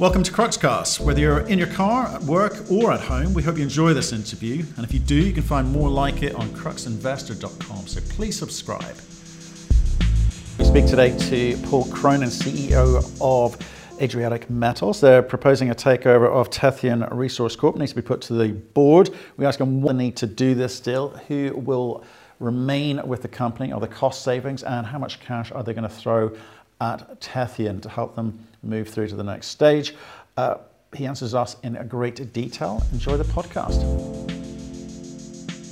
Welcome to Cruxcast. Whether you're in your car, at work, or at home, we hope you enjoy this interview. And if you do, you can find more like it on cruxinvestor.com. So please subscribe. We speak today to Paul Cronin, CEO of Adriatic Metals. They're proposing a takeover of Tethyan Resource Corp. Needs to be put to the board. We ask them what they need to do this deal, who will remain with the company, are the cost savings, and how much cash are they going to throw at Tethyan to help them move through to the next stage. Uh, he answers us in a great detail. Enjoy the podcast.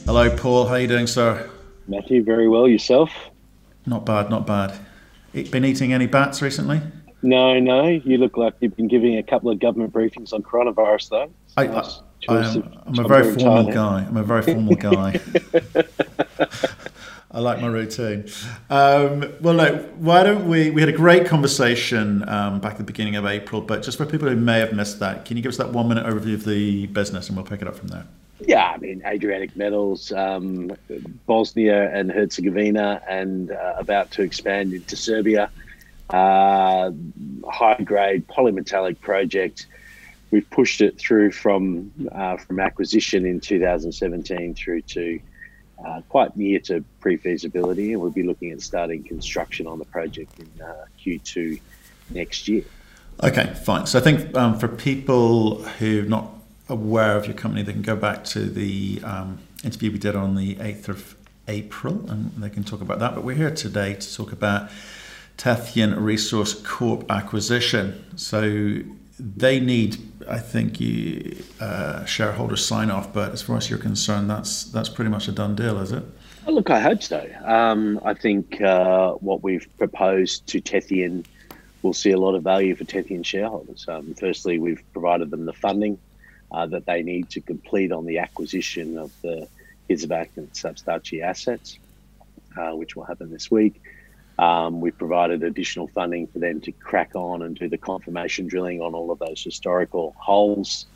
Hello, Paul. How are you doing, sir? Matthew, very well. Yourself? Not bad, not bad. Been eating any bats recently? No, no. You look like you've been giving a couple of government briefings on coronavirus, though. I, nice I, am, I'm a very formal guy. I'm a very formal guy. I like my routine. Um, well, look, why don't we? We had a great conversation um, back at the beginning of April, but just for people who may have missed that, can you give us that one minute overview of the business and we'll pick it up from there? Yeah, I mean, Adriatic Metals, um, Bosnia and Herzegovina, and uh, about to expand into Serbia. Uh, high grade polymetallic project. We've pushed it through from uh, from acquisition in 2017 through to uh, quite near to pre-feasibility, and we'll be looking at starting construction on the project in uh, Q2 next year. Okay, fine. So I think um, for people who are not aware of your company, they can go back to the um, interview we did on the 8th of April, and they can talk about that. But we're here today to talk about Tethyan Resource Corp acquisition. So they need, I think, you uh, shareholders sign off. But as far as you're concerned, that's that's pretty much a done deal, is it? Look, I hope so. Um, I think uh, what we've proposed to Tethyan will see a lot of value for Tethyan shareholders. Um, firstly, we've provided them the funding uh, that they need to complete on the acquisition of the Kizevak and Sastavci assets, uh, which will happen this week. Um, we've provided additional funding for them to crack on and do the confirmation drilling on all of those historical holes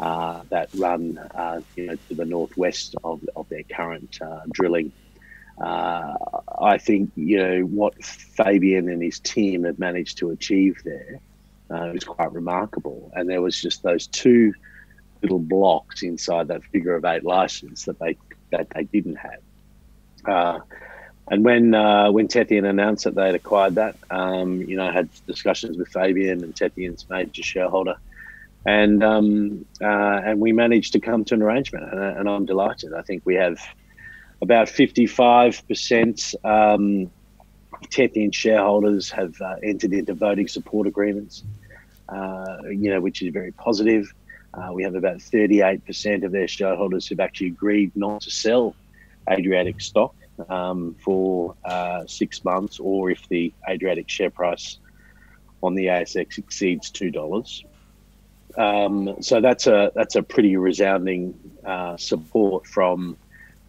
uh, that run uh, you know, to the northwest of, of their current uh, drilling. Uh, I think you know what Fabian and his team have managed to achieve there uh, is quite remarkable. And there was just those two little blocks inside that figure of eight license that they that they didn't have. And when uh, when Tethyan announced that they'd acquired that, um, you know, I had discussions with Fabian and Tethyan's major shareholder, and um, uh, and we managed to come to an arrangement, and, and I'm delighted. I think we have about 55 percent um, Tethyan shareholders have uh, entered into voting support agreements, uh, you know, which is very positive. Uh, we have about 38 percent of their shareholders who've actually agreed not to sell Adriatic stock um, for uh, six months, or if the Adriatic share price on the ASX exceeds two dollars. Um, so that's a that's a pretty resounding uh, support from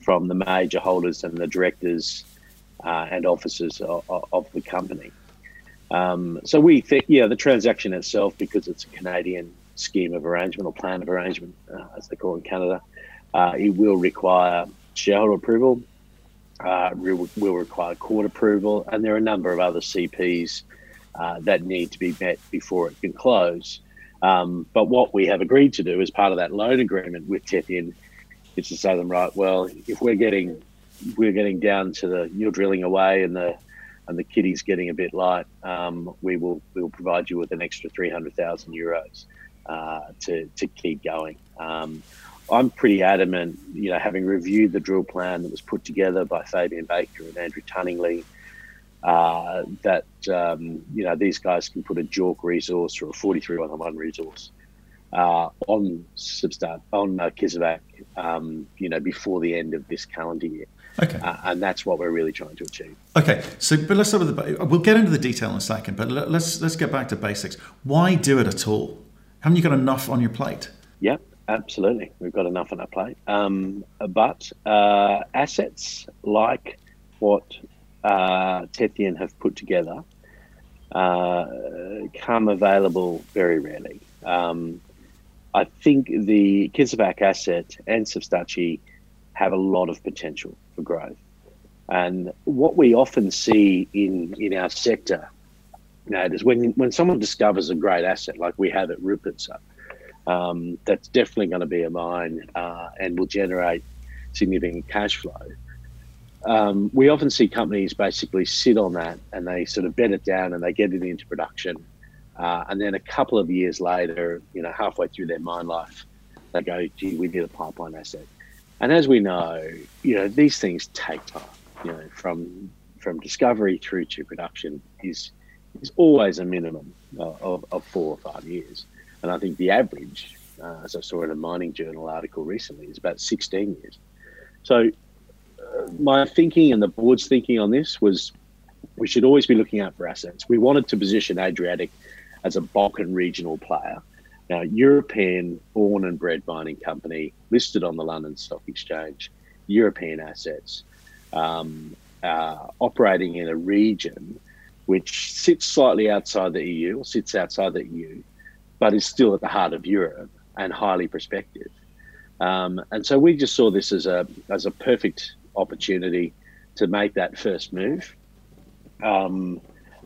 from the major holders and the directors uh, and officers of, of the company. Um, so we think, yeah, the transaction itself, because it's a Canadian scheme of arrangement or plan of arrangement, uh, as they call it in Canada, uh, it will require shareholder approval uh, will, require court approval, and there are a number of other CPs uh, that need to be met before it can close. Um, but what we have agreed to do as part of that loan agreement with Tethyan is to say to them, right, well, if we're getting we're getting down to the you're drilling away and the and the kitty's getting a bit light, um, we will we will provide you with an extra three hundred thousand euros uh, to to keep going. Um, I'm pretty adamant, you know, having reviewed the drill plan that was put together by Fabian Baker and Andrew Tunningley, uh, that um, you know these guys can put a JORC resource or a 43101 resource uh, on Sastavci on uh, um, you know, before the end of this calendar year. Okay. Uh, and that's what we're really trying to achieve. Okay, so but let's start with the. We'll get into the detail in a second, but let's let's get back to basics. Why do it at all? Haven't you got enough on your plate? Yep. Absolutely, we've got enough on our plate. Um, but uh, assets like what uh, Tethyan have put together uh, come available very rarely. Um, I think the Kizevak asset and Sastavci have a lot of potential for growth. And what we often see in, in our sector is when when someone discovers a great asset like we have at Rupice, um, that's definitely going to be a mine uh, and will generate significant cash flow. Um, we often see companies basically sit on that and they sort of bed it down and they get it into production. Uh, and then a couple of years later, you know, halfway through their mine life, they go, gee, we need a pipeline asset. And as we know, you know, these things take time, you know, from from discovery through to production is is always a minimum of, of four or five years. And I think the average, uh, as I saw in a mining journal article recently, is about 16 years. So uh, my thinking and the board's thinking on this was we should always be looking out for assets. We wanted to position Adriatic as a Balkan regional player. Now, European born and bred mining company listed on the London Stock Exchange, European assets, um, uh, operating in a region which sits slightly outside the EU or sits outside the EU, but is still at the heart of Europe and highly prospective. Um, and so we just saw this as a as a perfect opportunity to make that first move. Um,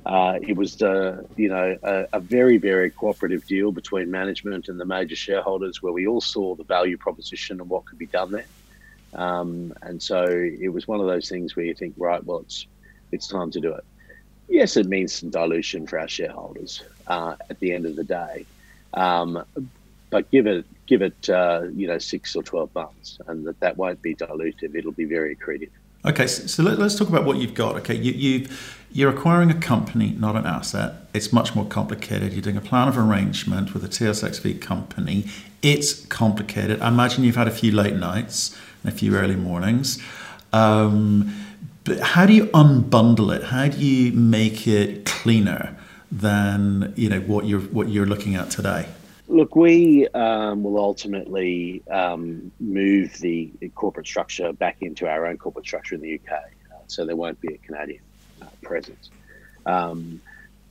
uh, it was, uh, you know, a, a, very, very cooperative deal between management and the major shareholders, where we all saw the value proposition and what could be done there. Um, and so it was one of those things where you think, right, well, it's it's time to do it. Yes, it means some dilution for our shareholders uh, at the end of the day, um, but give it give it uh, you know six or twelve months, and that that won't be dilutive. It'll be very accretive. Okay, so, let, us talk about what you've got. Okay, you, you you're acquiring a company, not an asset. It's much more complicated. You're doing a plan of arrangement with a TSXV company. It's complicated. I imagine you've had a few late nights and a few early mornings. Um, but how do you unbundle it? How do you make it cleaner than you know what you're what you're looking at today? Look, we um, will ultimately um, move the corporate structure back into our own corporate structure in the UK, uh, so there won't be a Canadian uh, presence. Um,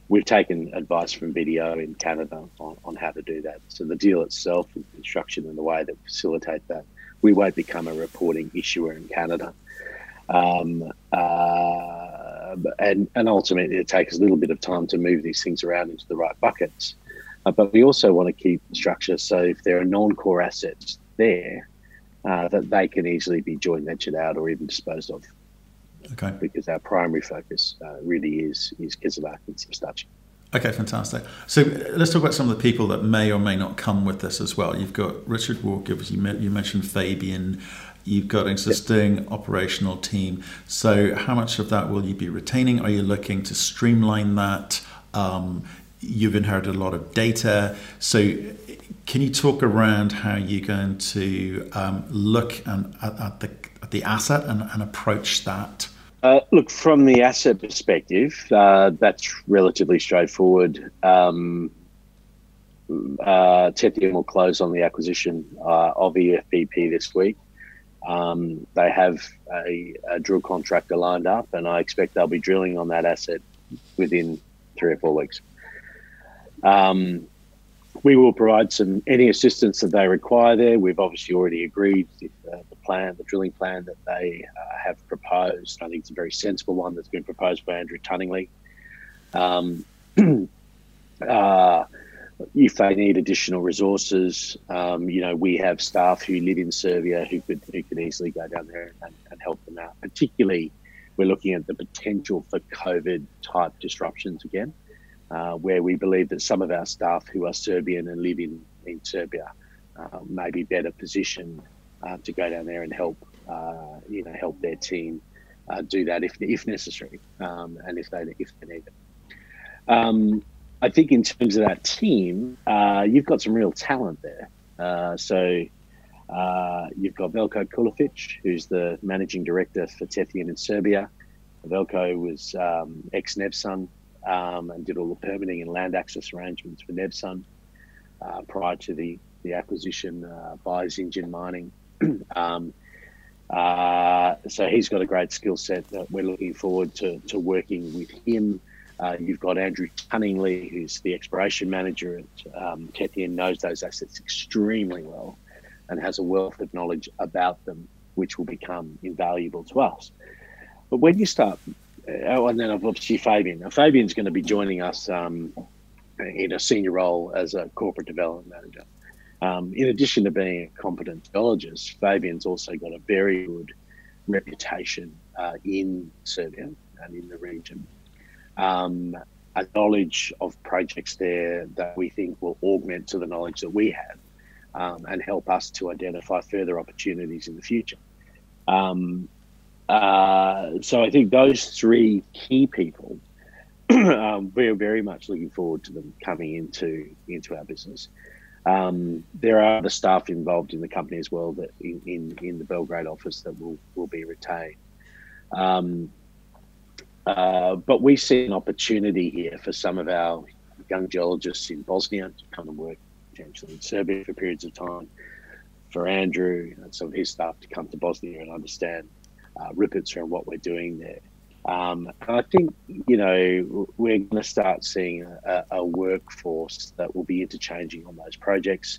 we've taken advice from BDO in Canada on, on, how to do that. So the deal itself is structured and the way that facilitate that. We won't become a reporting issuer in Canada. Um, uh, and, and ultimately, it takes a little bit of time to move these things around into the right buckets. Uh, but we also want to keep the structure so if there are non-core assets there, uh, that they can easily be joint ventured out or even disposed of. Okay. Because our primary focus uh, really is is Kizevak and Sastavci. Okay, fantastic. So let's talk about some of the people that may or may not come with this as well. You've got Richard Warke, you mentioned Fabian. You've got an existing yep. operational team. So how much of that will you be retaining? Are you looking to streamline that? Um, you've inherited a lot of data. So, can you talk around how you're going to um, look and, at, at, the, at the asset and, and approach that? Uh, look, from the asset perspective, uh, that's relatively straightforward. Um, uh, will close on the acquisition uh, of EFBP this week. Um, they have a, a, drill contractor lined up, and I expect they'll be drilling on that asset within three or four weeks. Um, we will provide some any assistance that they require there. We've obviously already agreed the plan, the drilling plan that they uh, have proposed. I think it's a very sensible one that's been proposed by Andrew Tunningley. Um, uh, if they need additional resources, um, you know, we have staff who live in Serbia who could who could easily go down there and, and help them out. Particularly, we're looking at the potential for COVID type disruptions again uh, where we believe that some of our staff who are Serbian and live in, in Serbia uh, may be better positioned uh, to go down there and help, uh, you know, help their team uh, do that if, if necessary um, and if they if they need it. Um, I think in terms of that team, uh, you've got some real talent there. so you've got Velko Kulovic, who's the managing director for Tethyan in Serbia. Velko was um, ex Nevsun um, and did all the permitting and land access arrangements for Nevsun uh, prior to the, the acquisition uh, by Zijin Mining. um, uh, so he's got a great skill set that we're looking forward to, to working with him. Uh, you've got Andrew Tunningley, who's the exploration manager at um, Tethyan, knows those assets extremely well and has a wealth of knowledge about them, which will become invaluable to us. But when you start oh, and then obviously Fabian. Now, Fabian's going to be joining us um, in a senior role as a corporate development manager. Um, in addition to being a competent geologist, Fabian's also got a very good reputation uh, in Serbia and in the region. Um, a knowledge of projects there that we think will augment to the knowledge that we have um, and help us to identify further opportunities in the future. Um, uh, so I think those three key people, um, we're very much looking forward to them coming into into our business. Um, there are other staff involved in the company as well that in, in, in the Belgrade office that will, will be retained. Uh, but we see an opportunity here for some of our young geologists in Bosnia to come and work potentially in Serbia for periods of time. For Andrew and some of his staff to come to Bosnia and understand uh, and what we're doing there. Um, I think you know we're going to start seeing a, a, workforce that will be interchanging on those projects.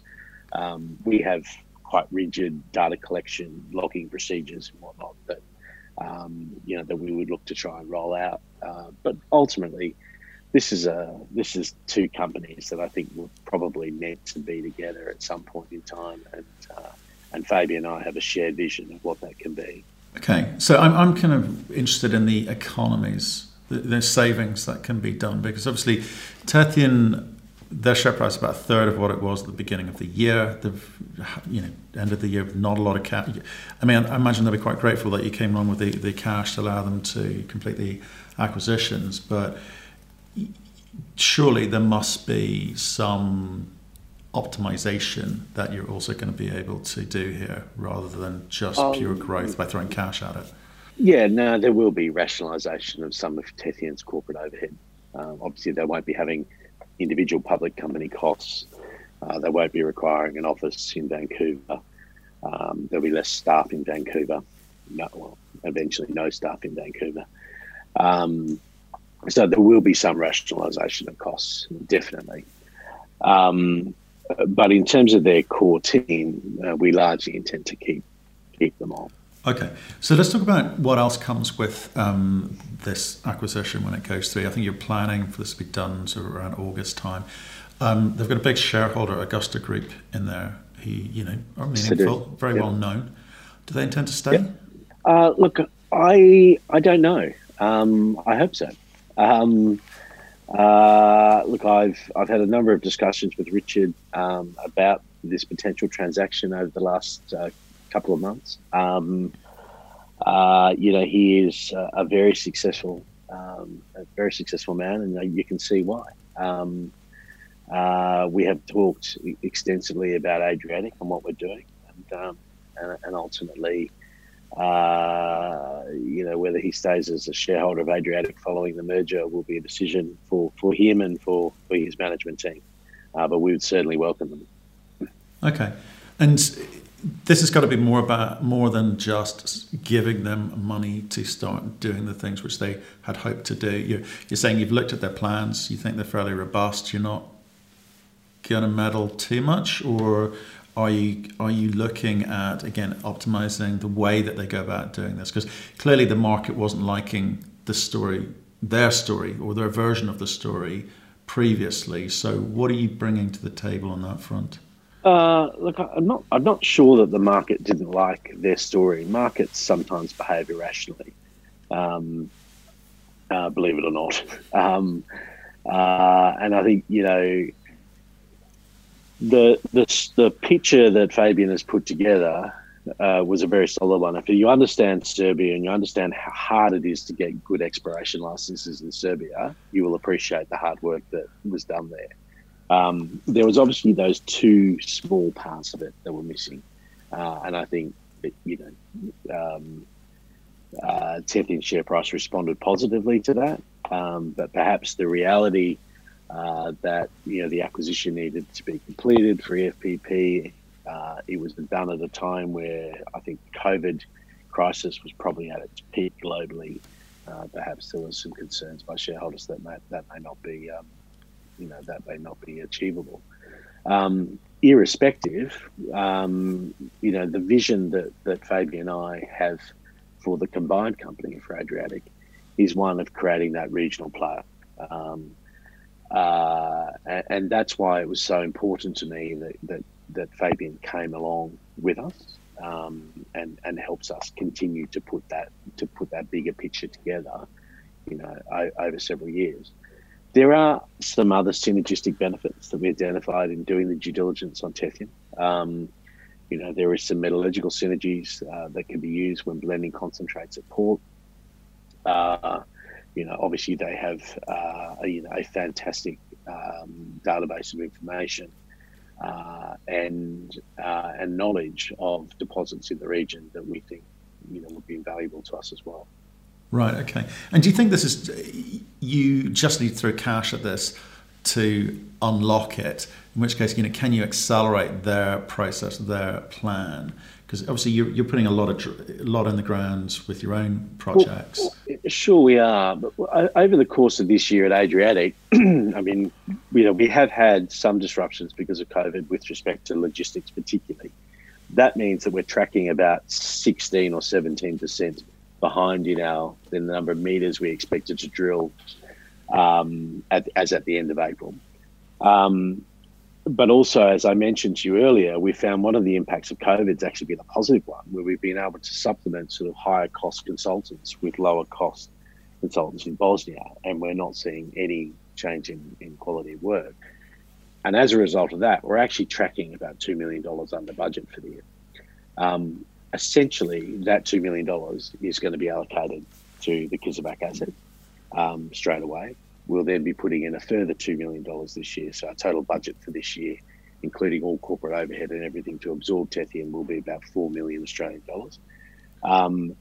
Um, we have quite rigid data collection, logging procedures, and whatnot that um, you know that we would look to try and roll out. Uh, but ultimately, this is a this is two companies that I think will probably meant to be together at some point in time, and uh, and Fabian and I have a shared vision of what that can be. Okay, so I'm, I'm kind of interested in the economies, the, the savings that can be done, because obviously Tethyan, their share price is about a third of what it was at the beginning of the year. They've, you know, ended the year with not a lot of cash. I mean, I imagine they'll be quite grateful that you came along with the, the cash to allow them to complete the acquisitions, but surely there must be some optimization that you're also going to be able to do here rather than just um, pure growth by throwing cash at it? Yeah, no, there will be rationalization of some of Tethyan's corporate overhead. Um, obviously, they won't be having individual public company costs. Uh, they won't be requiring an office in Vancouver. Um, there'll be less staff in Vancouver. No, well, eventually, no staff in Vancouver. Um, so there will be some rationalisation of costs, definitely. Um, but in terms of their core team, uh, we largely intend to keep keep them on. Okay, so let's talk about what else comes with um, this acquisition when it goes through. I think you're planning for this to be done sort of around August time. Um, they've got a big shareholder, Augusta Group, in there. He, you know, are meaningful, very well known. Do they intend to stay? Uh, look, I I don't know. Um, I hope so. Um, uh, look, I've I've had a number of discussions with Richard um, about this potential transaction over the last uh, couple of months. Um, uh, you know, he is a very successful, um, a very successful man, and you can see why. Um, uh, we have talked extensively about Adriatic and what we're doing, and, um, and, and ultimately, uh, you know, whether he stays as a shareholder of Adriatic following the merger will be a decision for, for him and for, for his management team. Uh, but we would certainly welcome them. Okay. And this has got to be more about more than just giving them money to start doing the things which they had hoped to do. You're, you're saying you've looked at their plans, you think they're fairly robust, you're not going to meddle too much, or are you are you looking at again optimizing the way that they go about doing this? Because clearly the market wasn't liking the story, their story or their version of the story previously. So what are you bringing to the table on that front? Uh, look, I'm not. I'm not sure that the market didn't like their story. Markets sometimes behave irrationally, um, uh, believe it or not. Um, uh, and I think you know the the the picture that Fabian has put together uh, was a very solid one. If you understand Serbia and you understand how hard it is to get good exploration licenses in Serbia, you will appreciate the hard work that was done there. Um, there was obviously those two small parts of it that were missing, uh, and I think that, you know um, uh, share price responded positively to that, um, but perhaps the reality uh, that you know the acquisition needed to be completed for EFPP. Uh, it was done at a time where I think COVID crisis was probably at its peak globally. Uh, perhaps there was some concerns by shareholders that may, that may not be, um, you know, that may not be achievable. Um, irrespective, um, you know, the vision that, that Fabian and I have for the combined company for Adriatic is one of creating that regional player. Um, uh, and, and, that's why it was so important to me that, that, that Fabian came along with us um, and, and helps us continue to put that to put that bigger picture together, you know, over several years. There are some other synergistic benefits that we identified in doing the due diligence on Tethyan. Um, you know, there is some metallurgical synergies uh, that can be used when blending concentrates at port. Uh, you know, obviously they have uh, a, you know a fantastic um, database of information uh, and uh, and knowledge of deposits in the region that we think you know would be invaluable to us as well. Right. Okay. And do you think this is you just need to throw cash at this to unlock it? In which case, you know, can you accelerate their process, their plan? Because obviously you're, you're putting a lot of a lot in the ground with your own projects. Well, sure, we are. But over the course of this year at Adriatic, I mean, you know, we have had some disruptions because of COVID with respect to logistics, particularly. That means that we're tracking about 16 or 17 percent behind you now than the number of meters we expected to drill um, at, as at the end of April. Um, but also, as I mentioned to you earlier, we found one of the impacts of COVID has actually been a positive one, where we've been able to supplement sort of higher cost consultants with lower cost consultants in Bosnia, and we're not seeing any change in, in quality of work. And as a result of that, we're actually tracking about $2 million under budget for the year. Um, essentially, that $2 million is going to be allocated to the Kizevak asset um, straight away. We'll then be putting in a further $2 million this year. So our total budget for this year, including all corporate overhead and everything to absorb Tethyan, will be about 4 million Australian dollars. Um,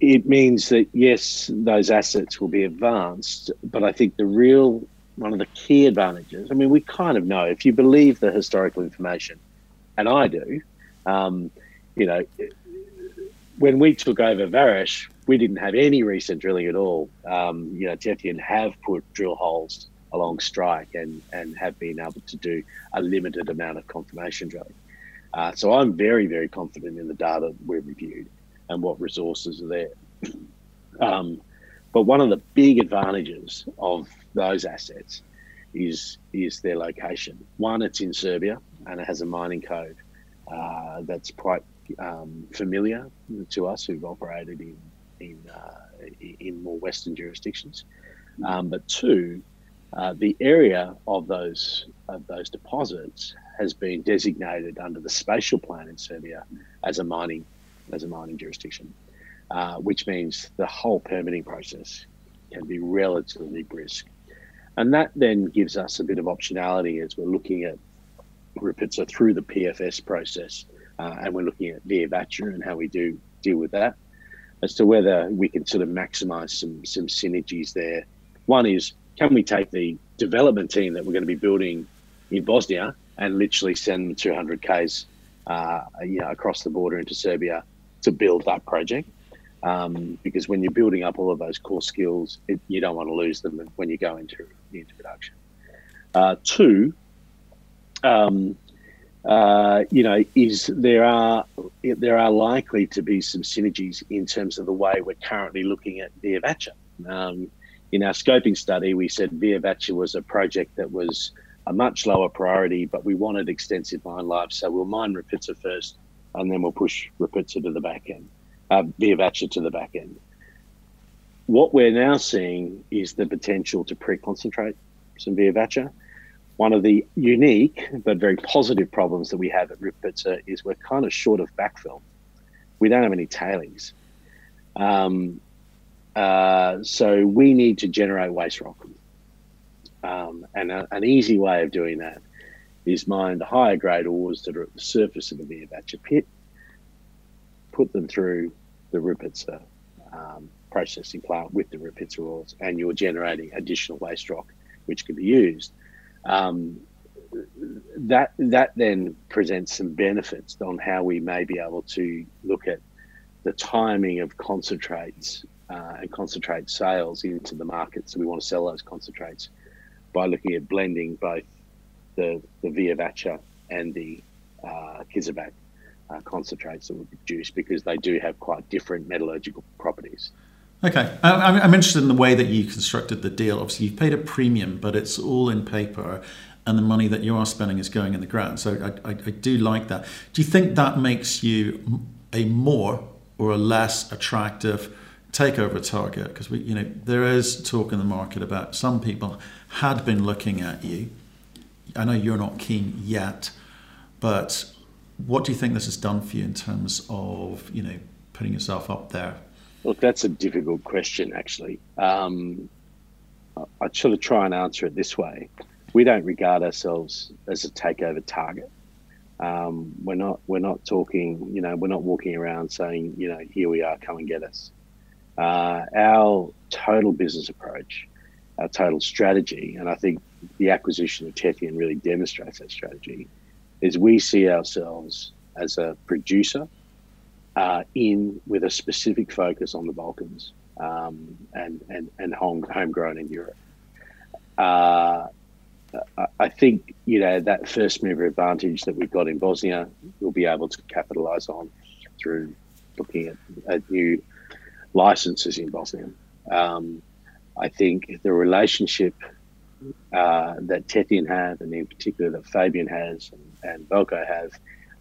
it means that, yes, those assets will be advanced, but I think the real one of the key advantages, I mean, we kind of know if you believe the historical information, and I do, um, you know, when we took over Vareš, we didn't have any recent drilling at all. Um, you know, Tethyan have put drill holes along strike and, and have been able to do a limited amount of confirmation drilling. Uh, so I'm very, very confident in the data we've reviewed and what resources are there. Um, but one of the big advantages of those assets is is their location. One, it's in Serbia and it has a mining code uh, that's quite um, familiar to us who've operated in in uh, in more Western jurisdictions. Um, but two, uh, the area of those of those deposits has been designated under the spatial plan in Serbia as a mining as a mining jurisdiction, uh, which means the whole permitting process can be relatively brisk, and that then gives us a bit of optionality as we're looking at Rupice through the PFS process, uh, and we're looking at Veovaca and how we do deal with that as to whether we can sort of maximize some some synergies there. One is can we take the development team that we're going to be building in Bosnia and literally send 200 k's uh, you know across the border into Serbia to build that project? Um, because when you're building up all of those core skills, it, you don't want to lose them when you go into into production. Uh, two, um, uh, you know, is there are there are likely to be some synergies in terms of the way we're currently looking at Veovaca. Um, in our scoping study, we said Veovaca was a project that was a much lower priority, but we wanted extensive mine life, so we'll mine Rupice first, and then we'll push Rupice to the back end, uh, Veovaca to the back end. What we're now seeing is the potential to pre-concentrate some Veovaca one of the unique but very positive problems that we have at Rupice is we're kind of short of backfill. We don't have any tailings. Um, uh, so we need to generate waste rock. Um, and a, an easy way of doing that is mine the higher grade ores that are at the surface of the Veovaca pit, put them through the Rupice um, processing plant with the Rupice ores, and you're generating additional waste rock which can be used um, that that then presents some benefits on how we may be able to look at the timing of concentrates uh, and concentrate sales into the market. So we want to sell those concentrates by looking at blending both the the Veovaca and the uh, uh, concentrates that we produce because they do have quite different metallurgical properties. Okay, I'm interested in the way that you constructed the deal. Obviously, you've paid a premium, but it's all in paper, and the money that you are spending is going in the ground. So I, I, I do like that. Do you think that makes you a more or a less attractive takeover target? Because we, you know, there is talk in the market about some people had been looking at you. I know you're not keen yet, but what do you think this has done for you in terms of you know putting yourself up there? Look, that's a difficult question, actually. Um, I'd sort of try and answer it this way: we don't regard ourselves as a takeover target. Um, we're not. We're not talking. You know, we're not walking around saying, you know, here we are, come and get us. Uh, our total business approach, our total strategy, and I think the acquisition of Tethyan really demonstrates that strategy, is we see ourselves as a producer uh, in with a specific focus on the Balkans um, and, and, and home, homegrown in Europe. Uh, I think you know that first mover advantage that we've got in Bosnia, we'll be able to capitalize on through looking at, at new licenses in Bosnia. Um, I think the relationship uh, that Tethyan have, and in particular that Fabian has and, and Velko have,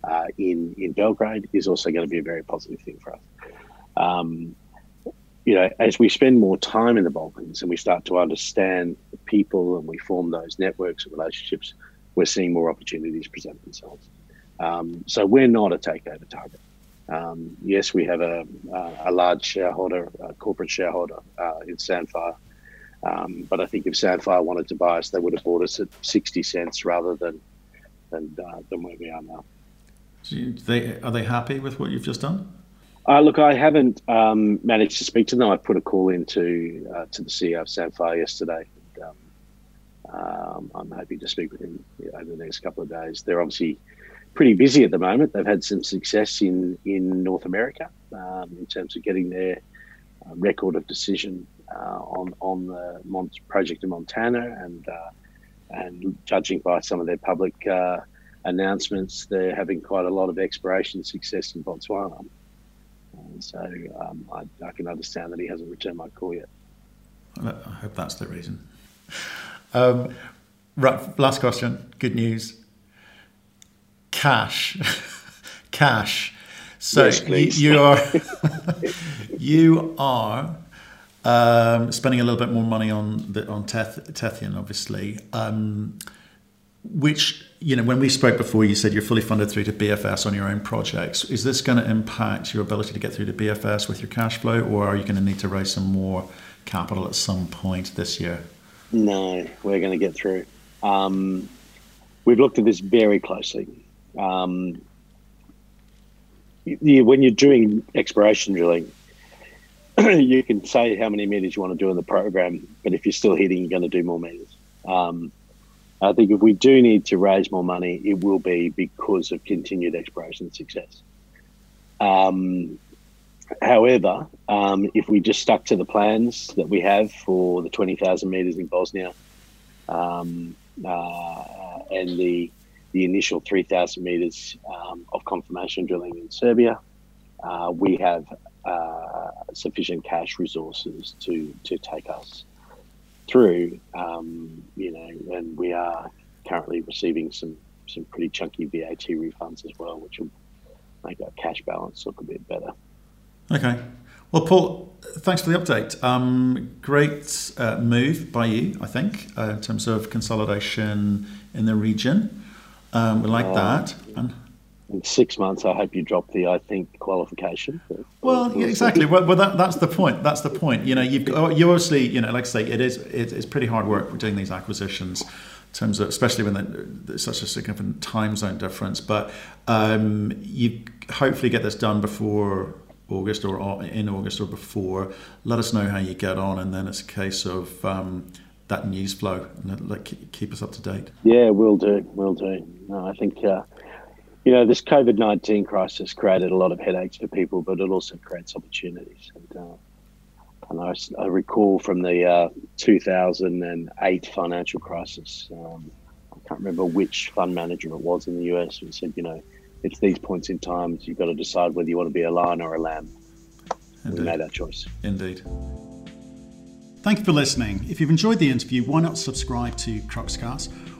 uh, in in Belgrade is also going to be a very positive thing for us. Um, you know, as we spend more time in the Balkans and we start to understand the people and we form those networks and relationships, we're seeing more opportunities present themselves. Um, so we're not a takeover target. Um, yes, we have a, a, large shareholder, a corporate shareholder uh, in Sandfire. Um, but I think if Sandfire wanted to buy us, they would have bought us at 60 cents rather than than, uh, than where we are now. They, are they happy with what you've just done? Uh, look, I haven't um, managed to speak to them. I put a call into uh, to the CEO of Sandfire yesterday. And, um, um, I'm hoping to speak with him over the next couple of days. They're obviously pretty busy at the moment. They've had some success in in North America um, in terms of getting their uh, record of decision uh, on on the Mont- project in Montana, and uh, and judging by some of their public uh, announcements, they're having quite a lot of exploration success in Botswana. And so um, I, I, can understand that he hasn't returned my call yet. I hope that's the reason. Um, right, last question. Good news. Cash, cash. So yes, you, you, are you are um, spending a little bit more money on the, on Teth, Tethyan, obviously. Um, which you know when we spoke before you said you're fully funded through to bfs on your own projects. Is this going to impact your ability to get through to bfs with your cash flow or are you going to need to raise some more capital at some point this year? No we're going to get through. Um, we've looked at this very closely. Um, you, when you're doing exploration drilling you can say how many meters you want to do in the program but if you're still hitting you're going to do more meters. Um, I think if we do need to raise more money, it will be because of continued exploration success. Um, however, um, if we just stuck to the plans that we have for the 20,000 metres in Bosnia um, uh, and the, the initial 3,000 metres um, of confirmation drilling in Serbia, uh, we have uh, sufficient cash resources to, to take us through, um, you know, and we are currently receiving some some pretty chunky VAT refunds as well, which will make our cash balance look a bit better. Okay. Well, Paul, thanks for the update. Um, great uh, move by you, I think, uh, in terms of consolidation in the region. Um, we like uh, that. And in six months, I hope you drop the I think qualification. well, yeah, exactly. Well, well that, that's the point. That's the point. You know, you've oh, you obviously, you know, like I say, it is it's pretty hard work doing these acquisitions. In terms of, especially when there's such a significant time zone difference, but um, you hopefully get this done before August or in August or before. Let us know how you get on, and then it's a case of um, that news flow and like keep us up to date. Yeah, we'll do. We'll do. No, I think. Uh, you know, this COVID 19 crisis created a lot of headaches for people, but it also creates opportunities. And, uh, and I, I, recall from the uh, 2008 financial crisis, um, I can't remember which fund manager it was in the US who said, you know, it's these points in time you've got to decide whether you want to be a lion or a lamb. Indeed. we made that choice. Indeed. Thank you for listening. If you've enjoyed the interview, why not subscribe to Cruxcast